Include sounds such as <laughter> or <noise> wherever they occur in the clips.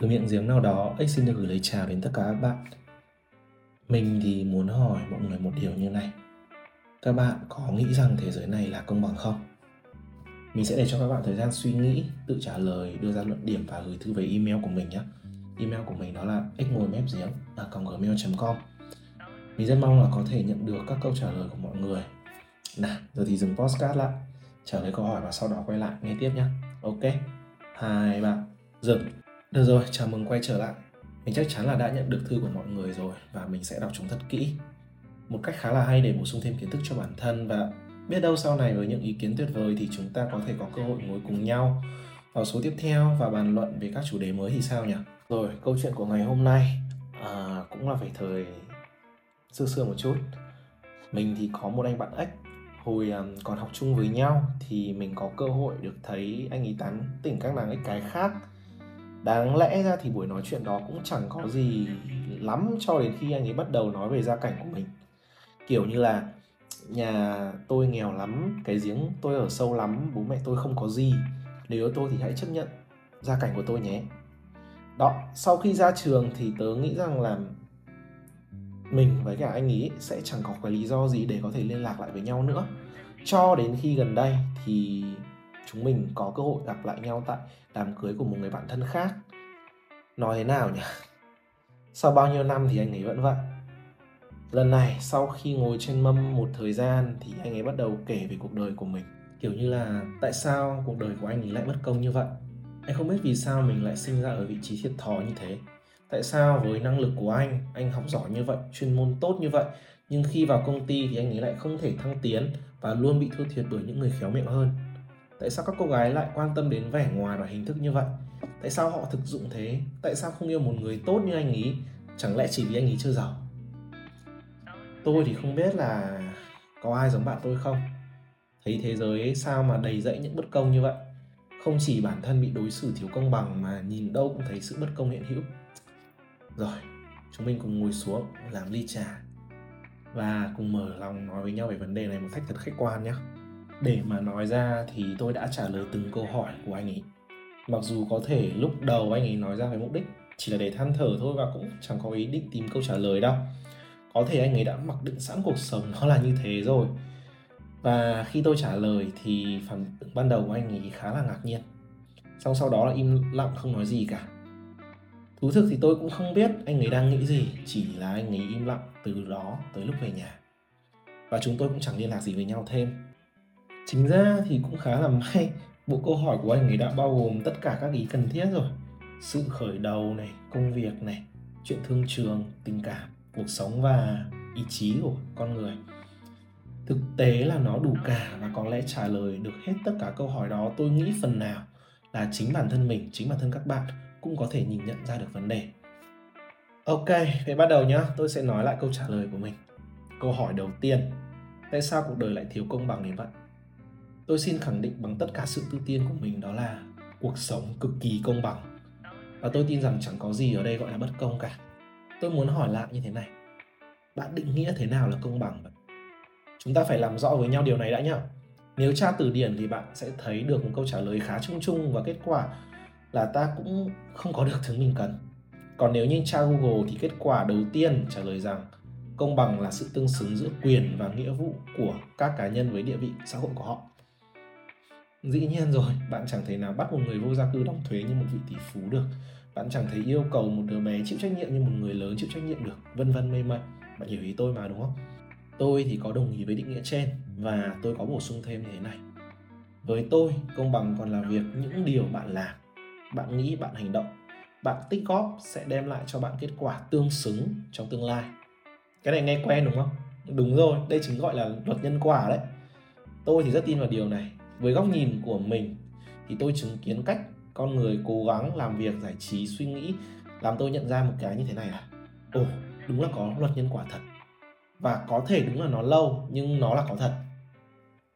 Từ miệng giếng nào đó, Ếch xin được gửi lời chào đến tất cả các bạn. Mình thì muốn hỏi mọi người một điều như này. Các bạn có nghĩ rằng thế giới này là công bằng không? Mình sẽ để cho các bạn thời gian suy nghĩ, tự trả lời, đưa ra luận điểm và gửi thư về email của mình nhé. Email của mình đó là ếch ngồi mép giếng gmail.com Mình rất mong là có thể nhận được các câu trả lời của mọi người. Nào, giờ thì dừng podcast lại, trả lời câu hỏi và sau đó quay lại nghe tiếp nhé. Ok, hai, bạn dừng. Được rồi, chào mừng quay trở lại. Mình chắc chắn là đã nhận được thư của mọi người rồi và mình sẽ đọc chúng thật kỹ. Một cách khá là hay để bổ sung thêm kiến thức cho bản thân và biết đâu sau này với những ý kiến tuyệt vời thì chúng ta có thể có cơ hội ngồi cùng nhau vào số tiếp theo và bàn luận về các chủ đề mới thì sao nhỉ? Rồi, câu chuyện của ngày hôm nay à, cũng là phải thời xưa xưa một chút. Mình thì có một anh bạn ếch hồi um, còn học chung với nhau thì mình có cơ hội được thấy anh ấy tán tỉnh các nàng ếch cái khác đáng lẽ ra thì buổi nói chuyện đó cũng chẳng có gì lắm cho đến khi anh ấy bắt đầu nói về gia cảnh của mình. Kiểu như là, nhà tôi nghèo lắm, cái giếng tôi ở sâu lắm, bố mẹ tôi không có gì, nếu yêu tôi thì hãy chấp nhận gia cảnh của tôi nhé. Đó, sau khi ra trường thì tớ nghĩ rằng là mình với cả anh ấy sẽ chẳng có cái lý do gì để có thể liên lạc lại với nhau nữa. Cho đến khi gần đây thì chúng mình có cơ hội gặp lại nhau tại đám cưới của một người bạn thân khác. Nói thế nào nhỉ? <laughs> Sau bao nhiêu năm thì anh ấy vẫn vậy. Lần này, sau khi ngồi trên mâm một thời gian, thì anh ấy bắt đầu kể về cuộc đời của mình. Kiểu như là, tại sao cuộc đời của anh ấy lại bất công như vậy? Anh không biết vì sao mình lại sinh ra ở vị trí thiệt thòi như thế. Tại sao với năng lực của anh anh học giỏi như vậy, chuyên môn tốt như vậy, nhưng khi vào công ty thì anh ấy lại không thể thăng tiến và luôn bị thua thiệt bởi những người khéo miệng hơn? Tại sao các cô gái lại quan tâm đến vẻ ngoài và hình thức như vậy? Tại sao họ thực dụng thế? Tại sao không yêu một người tốt như anh ý? Chẳng lẽ chỉ vì anh ý chưa giàu? Tôi thì không biết là có ai giống bạn tôi không. Thấy thế giới sao mà đầy dẫy những bất công như vậy? Không chỉ bản thân bị đối xử thiếu công bằng mà nhìn đâu cũng thấy sự bất công hiện hữu. Rồi, chúng mình cùng ngồi xuống, làm ly trà. Và cùng mở lòng nói với nhau về vấn đề này một cách thật khách quan nhé để mà nói ra thì tôi đã trả lời từng câu hỏi của anh ấy. Mặc dù có thể lúc đầu anh ấy nói ra với mục đích chỉ là để than thở thôi và cũng chẳng có ý định tìm câu trả lời đâu. Có thể anh ấy đã mặc định sẵn cuộc sống nó là như thế rồi. Và khi tôi trả lời thì phản ứng ban đầu của anh ấy khá là ngạc nhiên. Xong sau đó là im lặng không nói gì cả. Thú thực thì tôi cũng không biết anh ấy đang nghĩ gì, chỉ là anh ấy im lặng từ đó tới lúc về nhà. Và chúng tôi cũng chẳng liên lạc gì với nhau thêm chính ra thì cũng khá là may, bộ câu hỏi của anh ấy đã bao gồm tất cả các ý cần thiết rồi. Sự khởi đầu này, công việc này, chuyện thương trường, tình cảm, cuộc sống và ý chí của con người. Thực tế là nó đủ cả và có lẽ trả lời được hết tất cả câu hỏi đó, tôi nghĩ phần nào là chính bản thân mình, chính bản thân các bạn cũng có thể nhìn nhận ra được vấn đề. Ok, vậy bắt đầu nhá, tôi sẽ nói lại câu trả lời của mình. Câu hỏi đầu tiên, tại sao cuộc đời lại thiếu công bằng đến vậy? Tôi xin khẳng định bằng tất cả sự tự tin của mình đó là cuộc sống cực kỳ công bằng. Và tôi tin rằng chẳng có gì ở đây gọi là bất công cả. Tôi muốn hỏi lại như thế này. Bạn định nghĩa thế nào là công bằng? Vậy chúng ta phải làm rõ với nhau điều này đã nhá. Nếu tra từ điển thì bạn sẽ thấy được một câu trả lời khá chung chung và kết quả là ta cũng không có được thứ mình cần. Còn nếu như tra google thì kết quả đầu tiên trả lời rằng công bằng là sự tương xứng giữa quyền và nghĩa vụ của các cá nhân với địa vị xã hội của họ dĩ nhiên rồi, bạn chẳng thể nào bắt một người vô gia cư đóng thuế như một vị tỷ phú được. Bạn chẳng thể yêu cầu một đứa bé chịu trách nhiệm như một người lớn chịu trách nhiệm được. Vân vân mây mây. Bạn hiểu ý tôi mà, đúng không? Tôi thì có đồng ý với định nghĩa trên và tôi có bổ sung thêm như thế này. Với tôi, công bằng còn là việc những điều bạn làm. Bạn nghĩ, bạn hành động. Bạn tích góp sẽ đem lại cho bạn kết quả tương xứng trong tương lai. Cái này nghe quen, đúng không? Đúng rồi, đây chính gọi là luật nhân quả đấy. Tôi thì rất tin vào điều này với góc nhìn của mình thì tôi chứng kiến cách con người cố gắng làm việc, giải trí, suy nghĩ làm tôi nhận ra một cái như thế này là ồ, đúng là có luật nhân quả thật. Và có thể đúng là nó lâu, nhưng nó là có thật.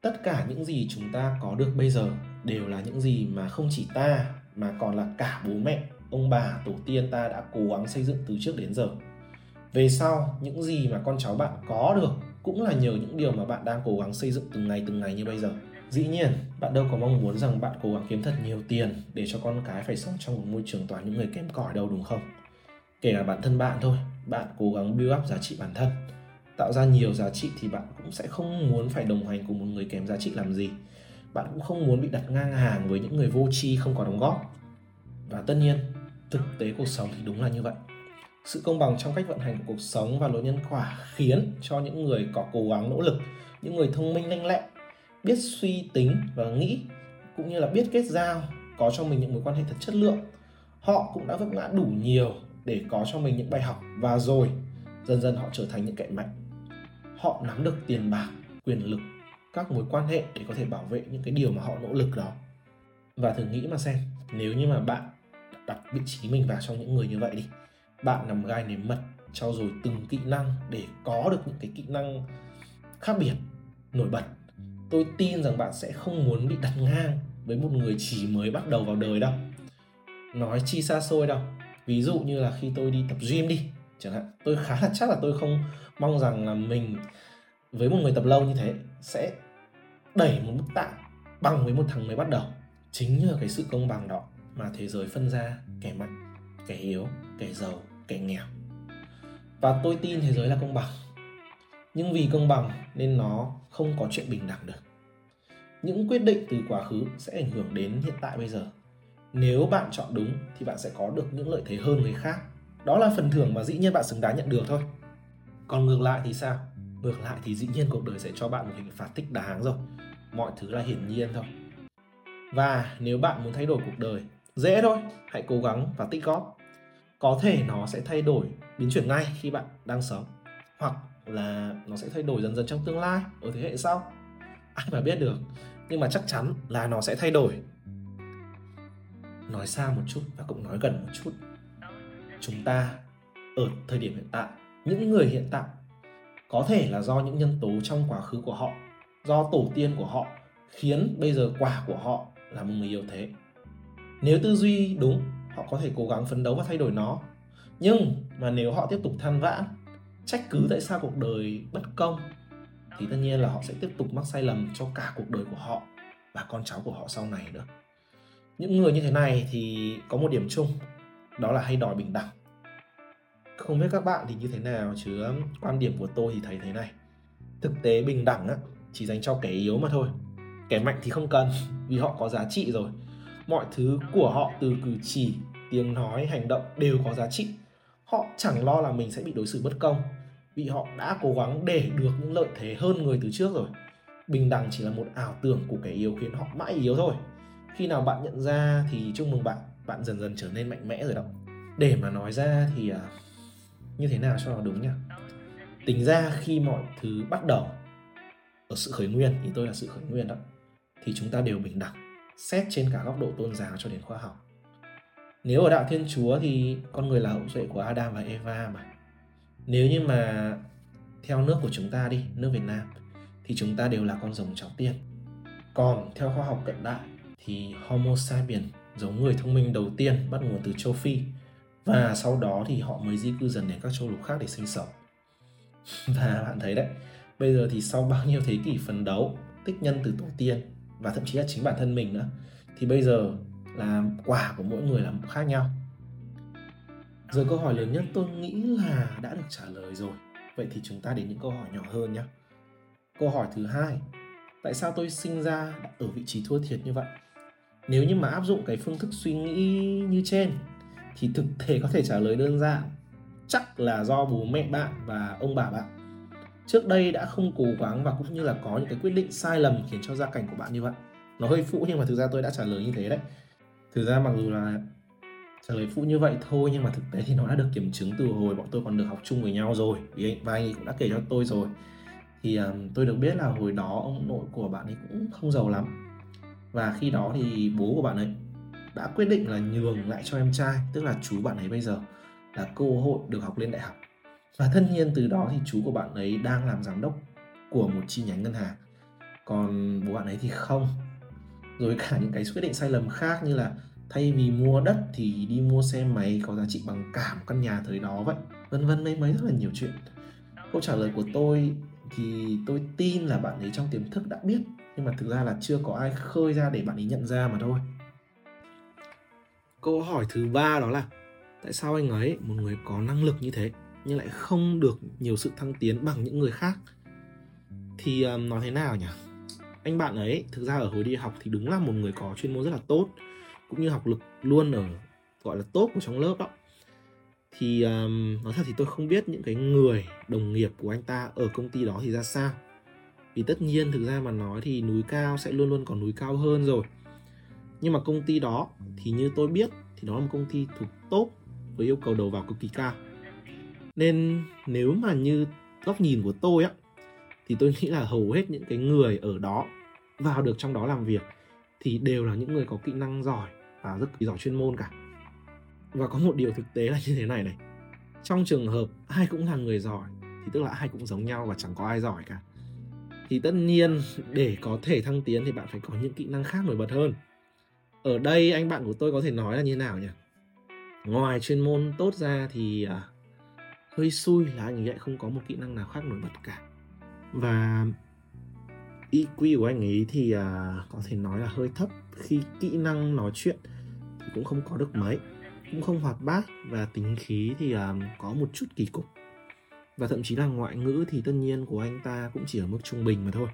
Tất cả những gì chúng ta có được bây giờ đều là những gì mà không chỉ ta, mà còn là cả bố mẹ, ông bà, tổ tiên ta đã cố gắng xây dựng từ trước đến giờ. Về sau, những gì mà con cháu bạn có được cũng là nhờ những điều mà bạn đang cố gắng xây dựng từng ngày từng ngày như bây giờ dĩ nhiên, bạn đâu có mong muốn rằng bạn cố gắng kiếm thật nhiều tiền để cho con cái phải sống trong một môi trường toàn những người kém cỏi đâu, đúng không? Kể cả bản thân bạn thôi, bạn cố gắng build up giá trị bản thân. Tạo ra nhiều giá trị thì bạn cũng sẽ không muốn phải đồng hành cùng một người kém giá trị làm gì. Bạn cũng không muốn bị đặt ngang hàng với những người vô tri không có đóng góp. Và tất nhiên, thực tế cuộc sống thì đúng là như vậy. Sự công bằng trong cách vận hành của cuộc sống và lối nhân quả khiến cho những người có cố gắng nỗ lực, những người thông minh lanh lẹ biết suy tính và nghĩ, cũng như là biết kết giao có cho mình những mối quan hệ thật chất lượng. Họ cũng đã vấp ngã đủ nhiều để có cho mình những bài học, và rồi dần dần họ trở thành những kẻ mạnh. Họ nắm được tiền bạc, quyền lực, các mối quan hệ để có thể bảo vệ những cái điều mà họ nỗ lực đó. Và thử nghĩ mà xem, nếu như mà bạn đặt vị trí mình vào trong những người như vậy đi, bạn nằm gai nếm mật, trau dồi từng kỹ năng để có được những cái kỹ năng khác biệt, nổi bật tôi tin rằng bạn sẽ không muốn bị đặt ngang với một người chỉ mới bắt đầu vào đời đâu. Nói chi xa xôi đâu. Ví dụ như là khi tôi đi tập gym đi, chẳng hạn. Tôi khá là chắc là tôi không mong rằng là mình với một người tập lâu như thế sẽ đẩy một mức tạ bằng với một thằng mới bắt đầu. Chính nhờ cái sự công bằng đó mà thế giới phân ra kẻ mạnh, kẻ yếu, kẻ giàu, kẻ nghèo. Và tôi tin thế giới là công bằng nhưng vì công bằng nên nó không có chuyện bình đẳng được. Những quyết định từ quá khứ sẽ ảnh hưởng đến hiện tại bây giờ. Nếu bạn chọn đúng thì bạn sẽ có được những lợi thế hơn người khác. Đó là phần thưởng mà dĩ nhiên bạn xứng đáng nhận được thôi. Còn ngược lại thì sao? Ngược lại thì dĩ nhiên cuộc đời sẽ cho bạn một hình phạt thích đáng rồi. Mọi thứ là hiển nhiên thôi. Và nếu bạn muốn thay đổi cuộc đời, dễ thôi. Hãy cố gắng và tích góp. Có thể nó sẽ thay đổi, biến chuyển ngay khi bạn đang sống. Hoặc là nó sẽ thay đổi dần dần trong tương lai. Ở thế hệ sau, ai mà biết được. Nhưng mà chắc chắn là nó sẽ thay đổi. Nói xa một chút và cũng nói gần một chút. Chúng ta ở thời điểm hiện tại, những người hiện tại, có thể là do những nhân tố trong quá khứ của họ, do tổ tiên của họ khiến bây giờ quả của họ là một người yếu thế. Nếu tư duy đúng, họ có thể cố gắng phấn đấu và thay đổi nó. Nhưng mà nếu họ tiếp tục than vãn trách cứ tại sao cuộc đời bất công, thì tất nhiên là họ sẽ tiếp tục mắc sai lầm cho cả cuộc đời của họ và con cháu của họ sau này nữa. Những người như thế này thì có một điểm chung, đó là hay đòi bình đẳng. Không biết các bạn thì như thế nào, chứ quan điểm của tôi thì thấy thế này. Thực tế bình đẳng á, chỉ dành cho kẻ yếu mà thôi. Kẻ mạnh thì không cần, <laughs> vì họ có giá trị rồi. Mọi thứ của họ từ cử chỉ, tiếng nói, hành động đều có giá trị. Họ chẳng lo là mình sẽ bị đối xử bất công vì họ đã cố gắng để được những lợi thế hơn người từ trước rồi. Bình đẳng chỉ là một ảo tưởng của kẻ yếu khiến họ mãi yếu thôi. Khi nào bạn nhận ra thì chúc mừng bạn. Bạn dần dần trở nên mạnh mẽ rồi đó. Để mà nói ra thì à, như thế nào cho nó đúng nhỉ? Tính ra khi mọi thứ bắt đầu ở sự khởi nguyên thì tôi là sự khởi nguyên đó thì chúng ta đều bình đẳng xét trên cả góc độ tôn giáo cho đến khoa học. Nếu ở đạo thiên chúa thì con người là hậu duệ của adam và eva mà nếu như mà theo nước của chúng ta đi, nước việt nam, thì chúng ta đều là con rồng cháu tiên. Còn theo khoa học cận đại thì homo sapiens giống người thông minh đầu tiên bắt nguồn từ châu phi, và sau đó thì họ mới di cư dần đến các châu lục khác để sinh sống. <laughs> Và bạn thấy đấy, bây giờ thì sau bao nhiêu thế kỷ phấn đấu, tích nhân từ tổ tiên và thậm chí là chính bản thân mình nữa, thì bây giờ là quả của mỗi người là khác nhau giờ câu hỏi lớn nhất tôi nghĩ là đã được trả lời rồi. Vậy thì chúng ta đến những câu hỏi nhỏ hơn nhé. Câu hỏi thứ hai, tại sao tôi sinh ra ở vị trí thua thiệt như vậy? Nếu như mà áp dụng cái phương thức suy nghĩ như trên, thì thực thể có thể trả lời đơn giản, chắc là do bố mẹ bạn và ông bà bạn. Trước đây đã không cố gắng và cũng như là có những cái quyết định sai lầm khiến cho gia cảnh của bạn như vậy. Nó hơi phụ nhưng mà thực ra tôi đã trả lời như thế đấy. Thực ra mặc dù là trả lời phụ như vậy thôi nhưng mà thực tế thì nó đã được kiểm chứng từ hồi bọn tôi còn được học chung với nhau rồi. Và anh ấy cũng đã kể cho tôi rồi. Thì um, tôi được biết là hồi đó ông nội của bạn ấy cũng không giàu lắm. Và khi đó thì bố của bạn ấy đã quyết định là nhường lại cho em trai tức là chú bạn ấy bây giờ là cơ hội được học lên đại học. Và tất nhiên từ đó thì chú của bạn ấy đang làm giám đốc của một chi nhánh ngân hàng. Còn bố bạn ấy thì không. Rồi cả những cái quyết định sai lầm khác như là thay vì mua đất thì đi mua xe máy có giá trị bằng cả một căn nhà thời đó vậy. Vân vân mấy mấy rất là nhiều chuyện. Câu trả lời của tôi thì tôi tin là bạn ấy trong tiềm thức đã biết nhưng mà thực ra là chưa có ai khơi ra để bạn ấy nhận ra mà thôi. Câu hỏi thứ ba đó là tại sao anh ấy một người có năng lực như thế nhưng lại không được nhiều sự thăng tiến bằng những người khác? Thì um, nói thế nào nhỉ? Anh bạn ấy thực ra ở hồi đi học thì đúng là một người có chuyên môn rất là tốt cũng như học lực luôn ở gọi là tốt của trong lớp đó. Thì um, nói thật thì tôi không biết những cái người đồng nghiệp của anh ta ở công ty đó thì ra sao. Vì tất nhiên thực ra mà nói thì núi cao sẽ luôn luôn có núi cao hơn rồi. Nhưng mà công ty đó thì như tôi biết thì nó là một công ty thuộc top với yêu cầu đầu vào cực kỳ cao. Nên nếu mà như góc nhìn của tôi á thì tôi nghĩ là hầu hết những cái người ở đó vào được trong đó làm việc thì đều là những người có kỹ năng giỏi và rất giỏi chuyên môn cả. Và có một điều thực tế là như thế này này. Trong trường hợp ai cũng là người giỏi thì tức là ai cũng giống nhau và chẳng có ai giỏi cả. Thì tất nhiên để có thể thăng tiến thì bạn phải có những kỹ năng khác nổi bật hơn. Ở đây anh bạn của tôi có thể nói là như nào nhỉ? Ngoài chuyên môn tốt ra thì à, hơi xui là anh ấy lại không có một kỹ năng nào khác nổi bật cả. Và EQ của anh ấy thì à, có thể nói là hơi thấp khi kỹ năng nói chuyện cũng không có được mấy. Cũng không hoạt bát và tính khí thì um, có một chút kỳ cục. Và thậm chí là ngoại ngữ thì tất nhiên của anh ta cũng chỉ ở mức trung bình mà thôi.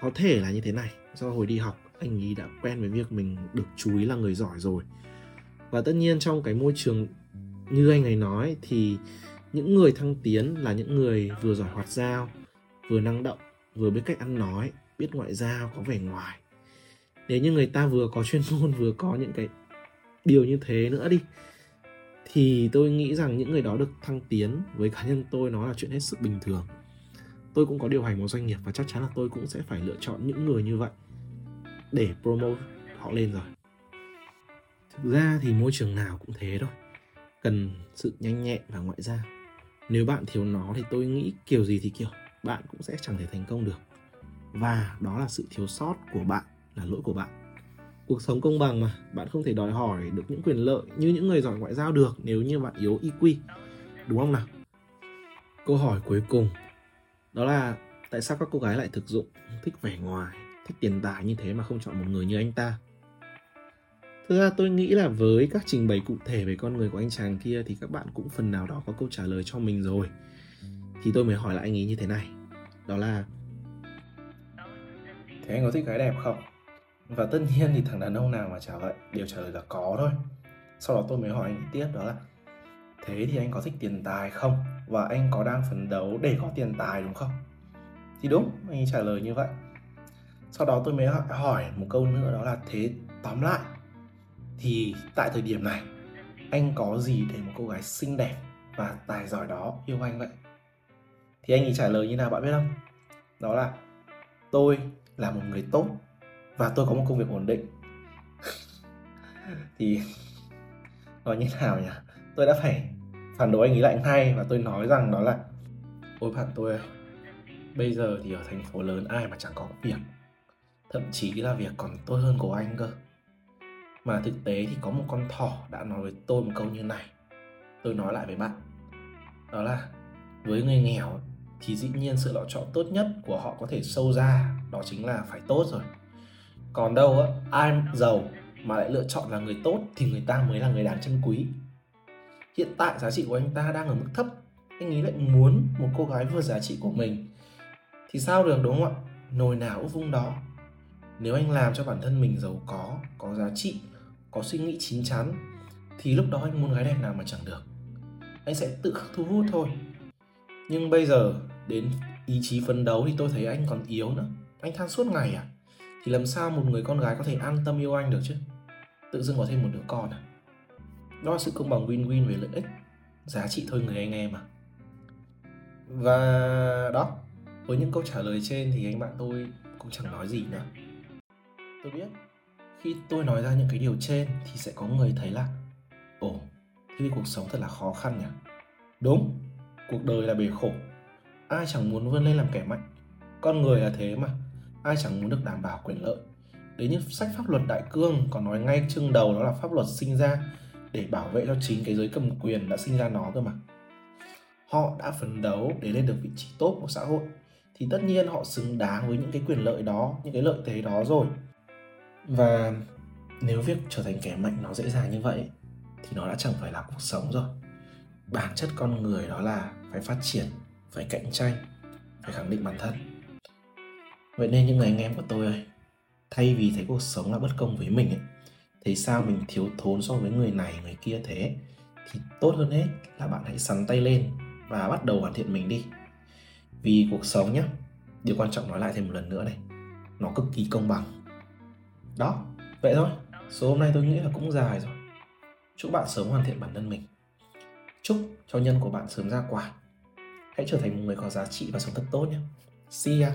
Có thể là như thế này do hồi đi học anh ấy đã quen với việc mình được chú ý là người giỏi rồi. Và tất nhiên trong cái môi trường như anh ấy nói thì những người thăng tiến là những người vừa giỏi hoạt giao vừa năng động vừa biết cách ăn nói biết ngoại giao có vẻ ngoài nếu như người ta vừa có chuyên môn, vừa có những cái điều như thế nữa đi, thì tôi nghĩ rằng những người đó được thăng tiến với cá nhân tôi nó là chuyện hết sức bình thường. Tôi cũng có điều hành một doanh nghiệp và chắc chắn là tôi cũng sẽ phải lựa chọn những người như vậy để promote họ lên rồi. Thực ra thì môi trường nào cũng thế thôi. Cần sự nhanh nhẹn và ngoại giao. Nếu bạn thiếu nó thì tôi nghĩ kiểu gì thì kiểu, bạn cũng sẽ chẳng thể thành công được. Và đó là sự thiếu sót của bạn là lỗi của bạn cuộc sống công bằng mà, bạn không thể đòi hỏi được những quyền lợi như những người giỏi ngoại giao được nếu như bạn yếu EQ đúng không nào câu hỏi cuối cùng, đó là tại sao các cô gái lại thực dụng, thích vẻ ngoài, thích tiền tài như thế mà không chọn một người như anh ta Thực ra tôi nghĩ là với các trình bày cụ thể về con người của anh chàng kia thì các bạn cũng phần nào đó có câu trả lời cho mình rồi. Thì tôi mới hỏi lại anh ấy như thế này. Đó là Thế anh có thích gái đẹp không? Và tất nhiên thì thằng đàn ông nào mà trả vậy đều trả lời là có thôi. Sau đó tôi mới hỏi anh ấy tiếp đó là Thế thì anh có thích tiền tài không? Và anh có đang phấn đấu để có tiền tài đúng không? Thì đúng, anh ấy trả lời như vậy. Sau đó tôi mới hỏi một câu nữa đó là thế tóm lại thì tại thời điểm này anh có gì để một cô gái xinh đẹp và tài giỏi đó yêu anh vậy thì anh ấy trả lời như nào bạn biết không đó là tôi là một người tốt và tôi có một công việc ổn định. Thì <laughs> nói như nào nhỉ? Tôi đã phải phản đối anh ấy lại ngay và tôi nói rằng đó là, ôi bạn tôi ơi, bây giờ thì ở thành phố lớn ai mà chẳng có việc. Thậm chí là việc còn tốt hơn của anh cơ. Mà thực tế thì có một con thỏ đã nói với tôi một câu như này. Tôi nói lại với bạn. Đó là, với người nghèo thì dĩ nhiên sự lựa chọn tốt nhất của họ có thể sâu ra đó chính là phải tốt rồi còn đâu á, ai giàu mà lại lựa chọn là người tốt thì người ta mới là người đáng trân quý. Hiện tại giá trị của anh ta đang ở mức thấp, anh ấy lại muốn một cô gái vừa giá trị của mình. Thì sao được đúng không ạ? Nồi nào úp vung đó. Nếu anh làm cho bản thân mình giàu có có giá trị, có suy nghĩ chín chắn, thì lúc đó anh muốn gái đẹp nào mà chẳng được. Anh sẽ tự khắc thu hút thôi. Nhưng bây giờ đến ý chí phấn đấu thì tôi thấy anh còn yếu nữa. Anh than suốt ngày à? Thì làm sao một người con gái có thể an tâm yêu anh được chứ? Tự dưng có thêm một đứa con à? Đó là sự công bằng win-win về lợi ích. Giá trị thôi người anh em à và đó, với những câu trả lời trên thì anh bạn tôi cũng chẳng nói gì nữa. Tôi biết, khi tôi nói ra những cái điều trên thì sẽ có người thấy là, ồ, thế cuộc sống thật là khó khăn nhỉ? Đúng, cuộc đời là bể khổ. Ai chẳng muốn vươn lên làm kẻ mạnh? Con người là thế mà ai chẳng muốn được đảm bảo quyền lợi. Đến như sách pháp luật đại cương còn nói ngay chương đầu đó là pháp luật sinh ra để bảo vệ cho chính cái giới cầm quyền đã sinh ra nó cơ mà. Họ đã phấn đấu để lên được vị trí tốt của xã hội, thì tất nhiên họ xứng đáng với những cái quyền lợi đó, những cái lợi thế đó rồi. Và nếu việc trở thành kẻ mạnh nó dễ dàng như vậy, thì nó đã chẳng phải là cuộc sống rồi. Bản chất con người đó là phải phát triển, phải cạnh tranh, phải khẳng định bản thân vậy nên những người anh em của tôi ơi, thay vì thấy cuộc sống là bất công với mình ấy thấy sao mình thiếu thốn so với người này, người kia thế? Thì tốt hơn hết là bạn hãy sắn tay lên và bắt đầu hoàn thiện mình đi. Vì cuộc sống nhá, điều quan trọng nói lại thêm một lần nữa này, nó cực kỳ công bằng. Đó, vậy thôi. Số hôm nay tôi nghĩ là cũng dài rồi. Chúc bạn sớm hoàn thiện bản thân mình. Chúc cho nhân của bạn sớm ra quả. Hãy trở thành một người có giá trị và sống thật tốt nhé see ya.